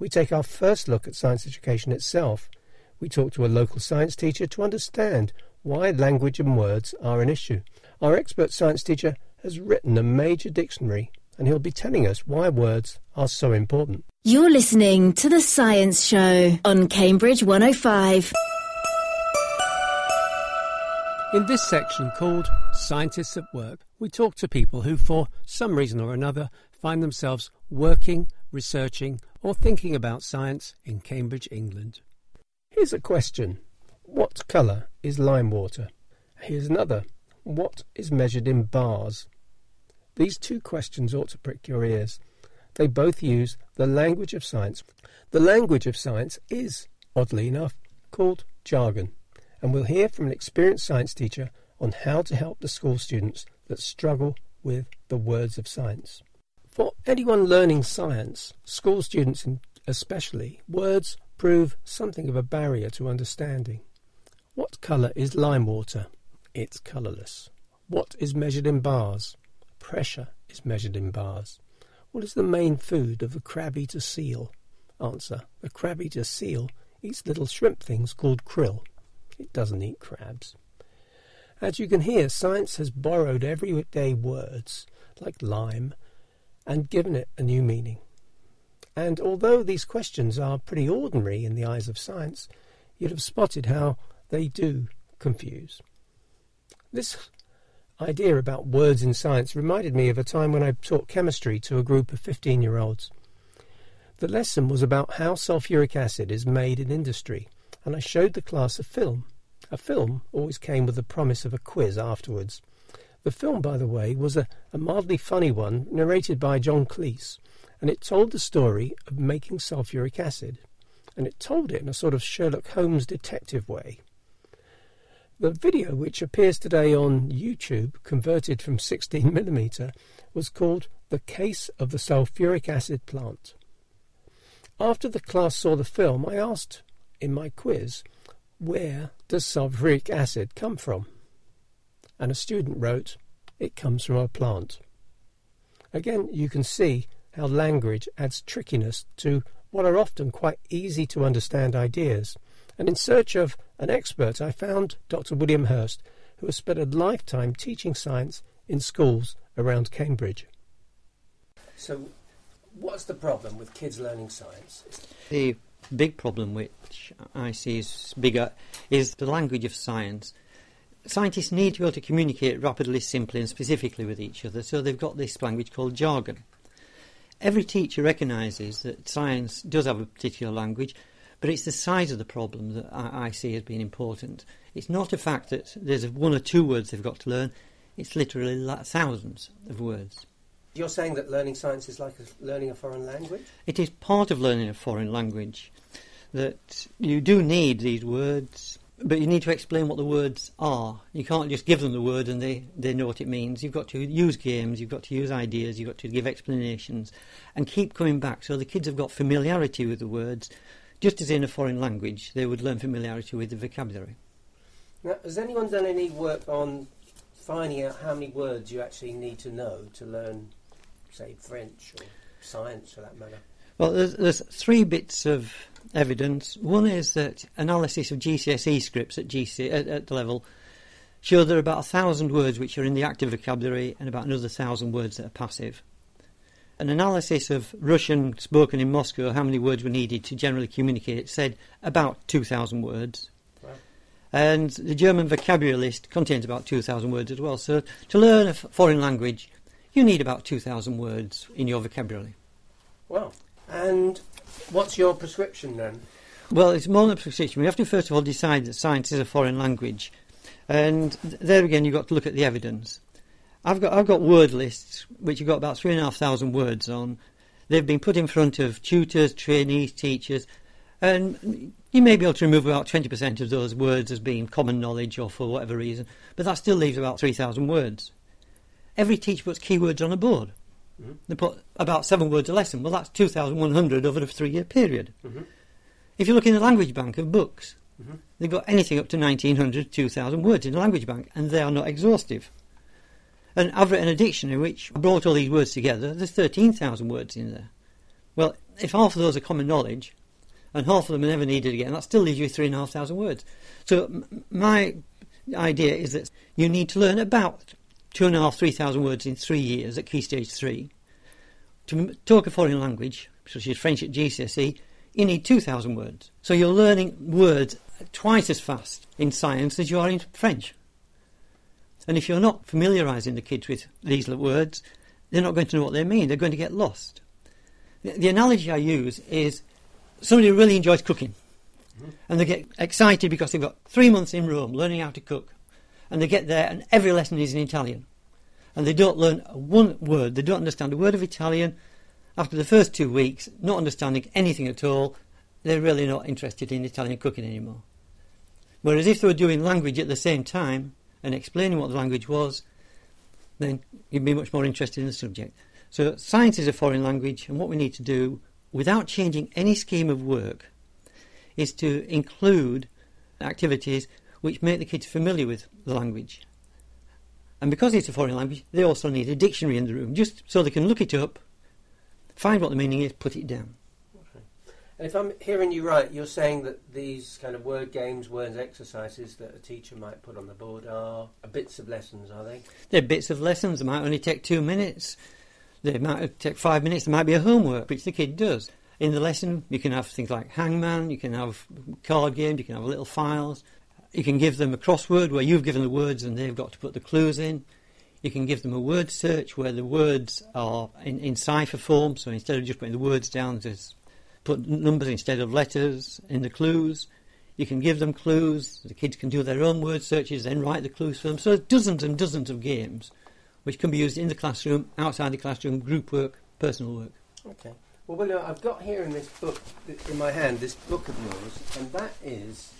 we take our first look at science education itself. We talk to a local science teacher to understand why language and words are an issue. Our expert science teacher has written a major dictionary and he'll be telling us why words are so important. You're listening to The Science Show on Cambridge 105. In this section called Scientists at Work, we talk to people who, for some reason or another, find themselves working, researching, or thinking about science in Cambridge, England. Here's a question What colour is lime water? Here's another What is measured in bars? These two questions ought to prick your ears. They both use the language of science. The language of science is, oddly enough, called jargon and we'll hear from an experienced science teacher on how to help the school students that struggle with the words of science. Anyone learning science, school students especially, words prove something of a barrier to understanding. What colour is lime water? It's colourless. What is measured in bars? Pressure is measured in bars. What is the main food of the crab-eater seal? Answer. The crab-eater seal eats little shrimp things called krill. It doesn't eat crabs. As you can hear, science has borrowed everyday words, like lime, and given it a new meaning. And although these questions are pretty ordinary in the eyes of science, you'd have spotted how they do confuse. This idea about words in science reminded me of a time when I taught chemistry to a group of 15 year olds. The lesson was about how sulfuric acid is made in industry and I showed the class a film. A film always came with the promise of a quiz afterwards. The film, by the way, was a, a mildly funny one narrated by John Cleese, and it told the story of making sulfuric acid, and it told it in a sort of Sherlock Holmes detective way. The video, which appears today on YouTube, converted from 16mm, was called The Case of the Sulfuric Acid Plant. After the class saw the film, I asked in my quiz, where does sulfuric acid come from? And a student wrote, it comes from a plant. Again, you can see how language adds trickiness to what are often quite easy to understand ideas. And in search of an expert, I found Dr. William Hirst, who has spent a lifetime teaching science in schools around Cambridge. So, what's the problem with kids learning science? The big problem which I see is bigger is the language of science. Scientists need to be able to communicate rapidly, simply, and specifically with each other, so they've got this language called jargon. Every teacher recognises that science does have a particular language, but it's the size of the problem that I, I see as being important. It's not a fact that there's one or two words they've got to learn, it's literally thousands of words. You're saying that learning science is like learning a foreign language? It is part of learning a foreign language. That you do need these words, but you need to explain what the words are. You can't just give them the word and they, they know what it means. You've got to use games, you've got to use ideas, you've got to give explanations, and keep coming back so the kids have got familiarity with the words, just as in a foreign language they would learn familiarity with the vocabulary. Now, has anyone done any work on finding out how many words you actually need to know to learn say, French or science for that matter? Well, there's, there's, three bits of evidence. One is that analysis of GCSE scripts at, GC, at, at the level show there are about a thousand words which are in the active vocabulary and about another thousand words that are passive. An analysis of Russian spoken in Moscow, how many words were needed to generally communicate, it, said about 2,000 words. And the German vocabulary list contains about 2,000 words as well. So to learn a foreign language, you need about 2,000 words in your vocabulary. Well, and what's your prescription then? Well, it's more than a prescription. We have to first of all decide that science is a foreign language. And there again, you've got to look at the evidence. I've got, I've got word lists, which you've got about 3,500 words on. They've been put in front of tutors, trainees, teachers, and you may be able to remove about 20% of those words as being common knowledge or for whatever reason, but that still leaves about 3,000 words every teacher puts keywords on a board. Mm-hmm. They put about seven words a lesson. Well, that's 2,100 over a three year period. Mm-hmm. If you look in the language bank of books, mm-hmm. they've got anything up to 1,900, 2,000 words in the language bank, and they are not exhaustive. And I've written a dictionary which brought all these words together. There's 13,000 words in there. Well, if half of those are common knowledge, and half of them are never needed again, that still leaves you three and a half thousand words. So m- my idea is that you need to learn about two and a half, three thousand words in three years at Key Stage 3. To talk a foreign language, such as French at GCSE, you need 2,000 words. So you're learning words twice as fast in science as you are in French. And if you're not familiarising the kids with these words, they're not going to know what they mean. They're going to get lost. The, the analogy I use is somebody who really enjoys cooking. Mm-hmm. And they get excited because they've got three months in Rome learning how to cook. And they get there and every lesson is in Italian. And they don't learn one word. They don't understand a word of Italian. After the first two weeks, not understanding anything at all, they're really not interested in Italian cooking anymore. Whereas if they were doing language at the same time and explaining what the language was, then you'd be much more interested in the subject. So science is a foreign language, and what we need to do, without changing any scheme of work, is to include activities which make the kids familiar with the language. And because it's a foreign language, they also need a dictionary in the room, just so they can look it up, find what the meaning is, put it down. And if I'm hearing you right, you're saying that these kind of word games, word exercises that a teacher might put on the board are bits of lessons, are they? They're bits of lessons. They might only take two minutes. They might take five minutes. There might be a homework, which the kid does. In the lesson, you can have things like hangman, you can have card games, you can have little files. You can give them a crossword where you've given the words and they've got to put the clues in. You can give them a word search where the words are in, in cipher form, so instead of just putting the words down, just put numbers instead of letters in the clues. You can give them clues. The kids can do their own word searches, then write the clues for them. So dozens and dozens of games which can be used in the classroom, outside the classroom, group work, personal work. Okay. Well, William, I've got here in this book, in my hand, this book of yours, and that is,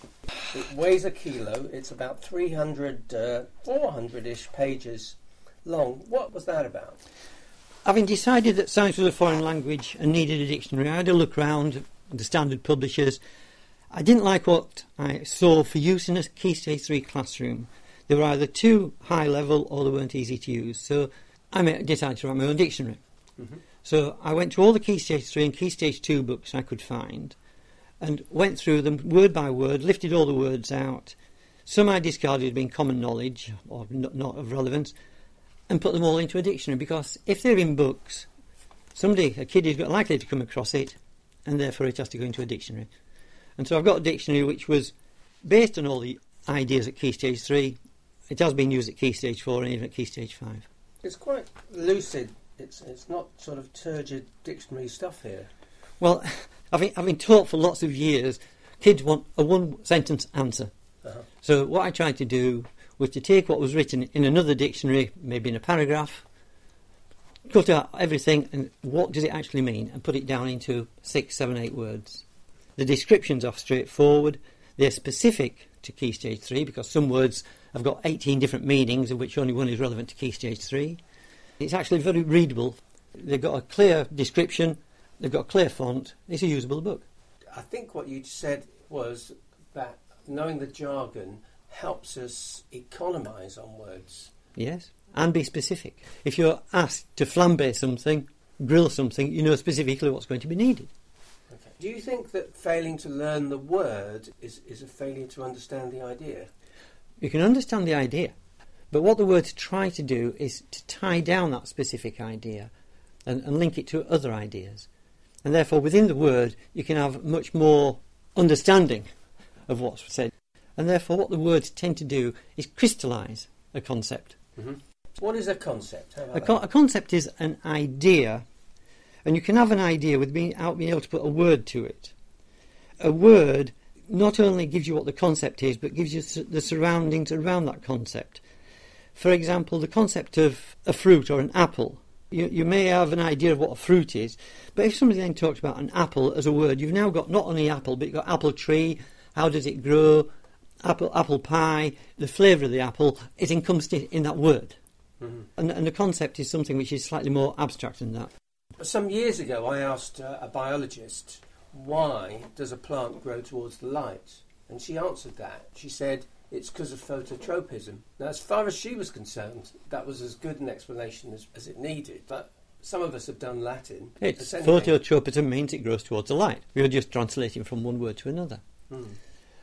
it weighs a kilo. It's about 300, uh, 400-ish pages long. What was that about? Having decided that science was a foreign language and needed a dictionary, I had a look round the standard publishers. I didn't like what I saw for use in a Key Stage 3 classroom. They were either too high level or they weren't easy to use. So I decided to write my own dictionary. Mm-hmm. So I went through all the Key Stage 3 and Key Stage 2 books I could find and went through them word by word, lifted all the words out. Some I discarded as being common knowledge or not of relevance, and put them all into a dictionary because if they're in books, somebody, a kid is likely to come across it, and therefore it has to go into a dictionary. And so I've got a dictionary which was based on all the ideas at Key Stage 3. It has been used at Key Stage 4 and even at Key Stage 5. It's quite lucid. It's, it's not sort of turgid dictionary stuff here. Well, having, having taught for lots of years, kids want a one sentence answer. Uh-huh. So what I tried to do was to take what was written in another dictionary, maybe in a paragraph, cut out everything and what does it actually mean and put it down into six, seven, eight words. The descriptions are straightforward. They're specific to Key Stage 3 because some words have got 18 different meanings of which only one is relevant to Key Stage 3. It's actually very readable. They've got a clear description, they've got a clear font. It's a usable book. I think what you said was that knowing the jargon helps us economise on words. Yes, and be specific. If you're asked to flambe something, grill something, you know specifically what's going to be needed. Okay. Do you think that failing to learn the word is, is a failure to understand the idea? You can understand the idea, but what the words try to do is to tie down that specific idea and, and link it to other ideas. And therefore, within the word, you can have much more understanding of what's said. And therefore, what the words tend to do is crystallise a concept. Mm-hmm. What is a concept? A, co- a, concept is an idea, and you can have an idea without being able to put a word to it. A word not only gives you what the concept is, but gives you the surroundings around that concept. For example, the concept of a fruit or an apple. You, you may have an idea of what a fruit is, but if somebody then talks about an apple as a word, you've now got not only apple, but you've got apple tree, how does it grow, apple apple pie, the flavour of the apple is encompassed in that word. Mm-hmm. And, and, the concept is something which is slightly more abstract than that. Some years ago, I asked uh, a biologist, why does a plant grow towards the light? And she answered that. She said, it's because of phototropism. Now, as far as she was concerned, that was as good an explanation as, as it needed. But some of us have done Latin. It's phototropism means it grows towards the light. We were just translating from one word to another. Hmm.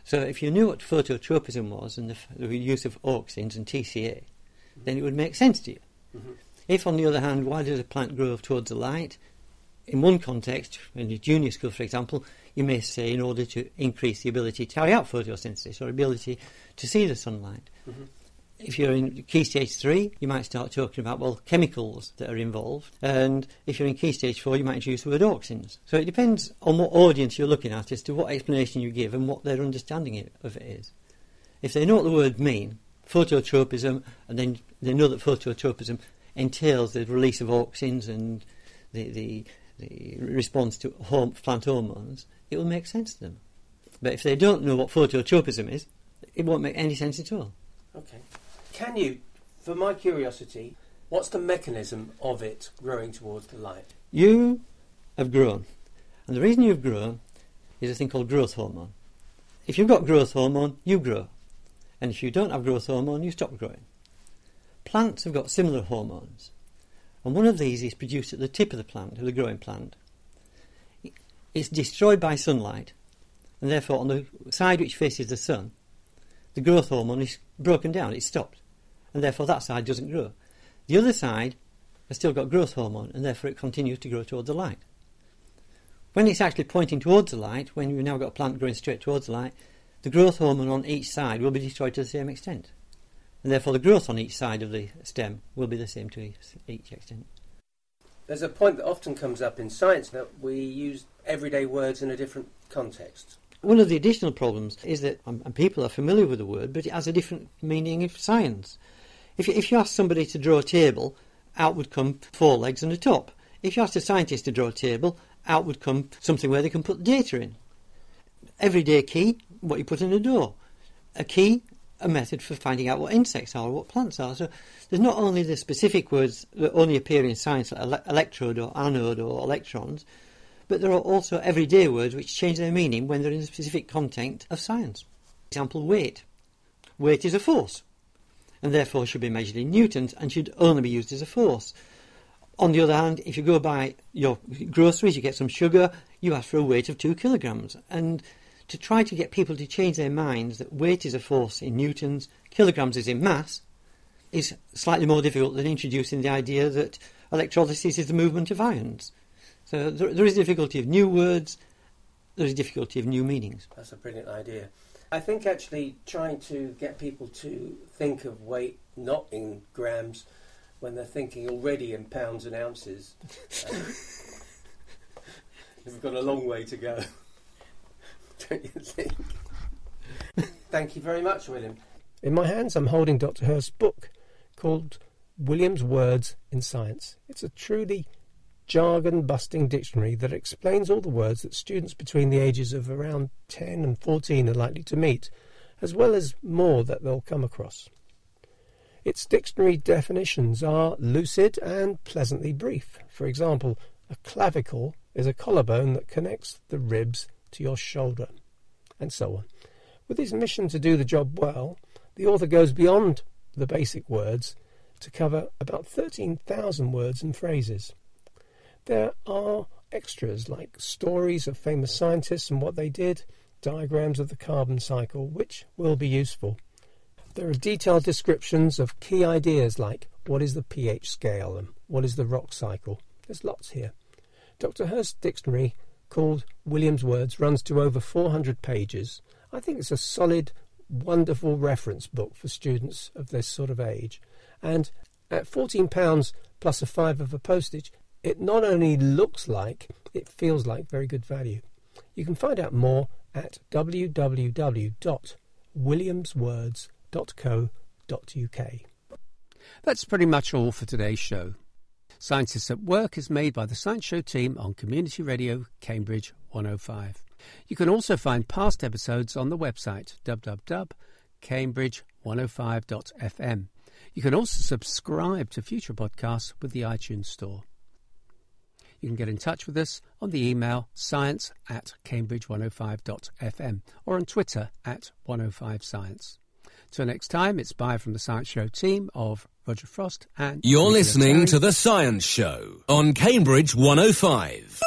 So if you knew what phototropism was and the, the use of auxins and TCA, then it would make sense to you. Mhm. If, on the other hand, why does a plant grow towards the light? In one context, in your junior school, for example, you may say in order to increase the ability to carry out photosynthesis or ability to see the sunlight. Mhm. If you're in key stage three, you might start talking about, well, chemicals that are involved. And if you're in key stage four, you might introduce the word auxins. So it depends on what audience you're looking at as to what explanation you give and what their understanding of it is. If they know what the words mean, phototropism, and then they know that phototropism entails the release of auxins and the, the, the response to horm- plant hormones, it will make sense to them. But if they don't know what phototropism is, it won't make any sense at all. Okay. Can you, for my curiosity, what's the mechanism of it growing towards the light? You have grown. And the reason you've grown is a thing called growth hormone. If you've got growth hormone, you grow. And if you don't have growth hormone, you stop growing. Plants have got similar hormones. And one of these is produced at the tip of the plant, of the growing plant. It's destroyed by sunlight, and therefore on the side which faces the sun, the growth hormone is broken down, it's stopped. And therefore that side doesn't grow. The other side has still got growth hormone, and therefore it continues to grow towards the light. When it's actually pointing towards the light, when you've now got a plant growing straight towards the light, the growth hormone on each side will be destroyed to the same extent. And therefore the growth on each side of the stem will be the same to each- extent. There's a point that often comes up in science that we use everyday words in a different context. One of the additional problems is that um, and people are familiar with the word, but it has a different meaning in science. If you, if you ask somebody to draw a table, out would come four legs and a top. If you ask a scientist to draw a table, out would come something where they can put data in. Everyday key, what you put in a door. A key, a method for finding out what insects are or what plants are. So there's not only the specific words that only appear in science, like ele- electrode or anode or electrons, but there are also everyday words which change their meaning when they're in a specific content of science. For example, weight. Weight is a force, and therefore should be measured in newtons and should only be used as a force. On the other hand, if you go buy your groceries, you get some sugar, you ask for a weight of two kilograms. And to try to get people to change their minds that weight is a force in newtons, kilograms is in mass, is slightly more difficult than introducing the idea that electrolysis is the movement of ions. So there, there is difficulty of new words, there is difficulty of new meanings. That's a brilliant idea. I think actually trying to get people to think of weight not in grams when they're thinking already in pounds and ounces. uh, we've got a long way to go. Don't you think? Thank you very much, William. In my hands, I'm holding Dr. Hirst's book called William's Words in Science. It's a truly jargon busting dictionary that explains all the words that students between the ages of around 10 and 14 are likely to meet, as well as more that they'll come across. Its dictionary definitions are lucid and pleasantly brief. For example, a clavicle is a collarbone that connects the ribs to your shoulder, and so on. With his mission to do the job well, the author goes beyond the basic words to cover about 13,000 words and phrases. There are extras like stories of famous scientists and what they did, diagrams of the carbon cycle, which will be useful. There are detailed descriptions of key ideas like what is the pH scale and what is the rock cycle. There's lots here. Dr. Hirst's dictionary, called William's Words, runs to over 400 pages. I think it's a solid, wonderful reference book for students of this sort of age. And at £14 plus a five of a postage, it not only looks like, it feels like very good value. You can find out more at www.williamswords.co.uk. That's pretty much all for today's show. Scientists at Work is made by the Science Show team on Community Radio Cambridge 105. You can also find past episodes on the website www.cambridge105.fm. You can also subscribe to future podcasts with the iTunes Store. You can get in touch with us on the email science at cambridge105.fm or on Twitter at 105science. Till next time, it's bye from the Science Show team of Roger Frost and. You're Nicola listening Terry. to The Science Show on Cambridge 105.